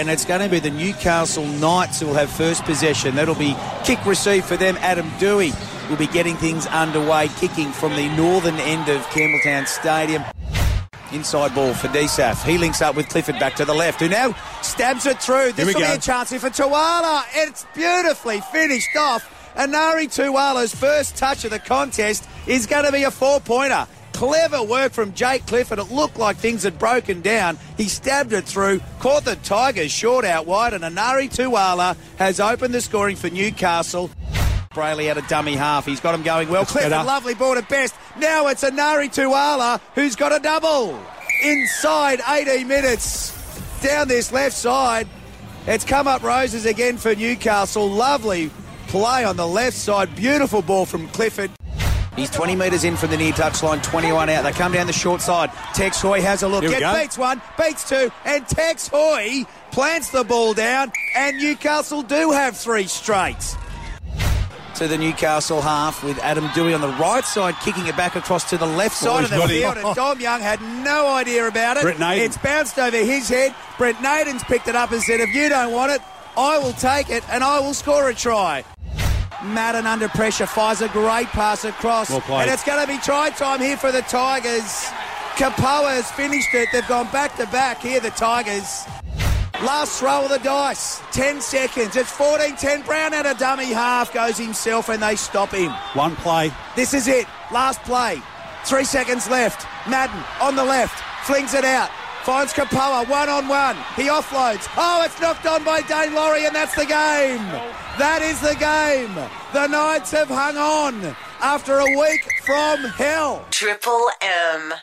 and it's going to be the Newcastle Knights who will have first possession. That'll be kick receive for them. Adam Doueihi will be getting things underway, kicking from the northern end of Campbelltown Stadium. Inside ball for DSAF. He links up with Clifford back to the left, who now stabs it through. This will be go. a chance here for Tuala. It's beautifully finished off. Enari Tuala's first touch of the contest is going to be a four-pointer. Clever work from Jake Clifford. It looked like things had broken down. He stabbed it through, caught the Tigers short out wide, and Enari Tuala has opened the scoring for Newcastle. Brailey had a dummy half. He's got him going well. Clifford, better. lovely ball at best. Now it's Enari Tuala who's got a double. Inside 18 minutes. Down this left side. It's come up roses again for Newcastle. Lovely play on the left side. Beautiful ball from Clifford. He's 20 metres in from the near touchline, 21 out. They come down the short side. Tex Hoy has a look. Get go. beats one, beats two, and Tex Hoy plants the ball down, and Newcastle do have three straight to the Newcastle half with Adam Doueihi on the right side, kicking it back across to the left side he's of the field. And Dom Young had no idea about it. It's bounced over his head. Brent Naden's picked it up and said, if you don't want it, I will take it and I will score a try. Madden under pressure fires a great pass across. Well and it's going to be try time here for the Tigers. Kepaoa has finished it. They've gone back to back here, the Tigers. Last throw of the dice. 10 seconds. It's 14 10. Brown at a dummy half goes himself and they stop him. One play. This is it. Last play. Three seconds left. Madden on the left. Flings it out. Finds Kepaoa one on one. He offloads. Oh, it's knocked on by Daine Laurie, and that's the game. That is the game. The Knights have hung on after a week from hell. Triple M.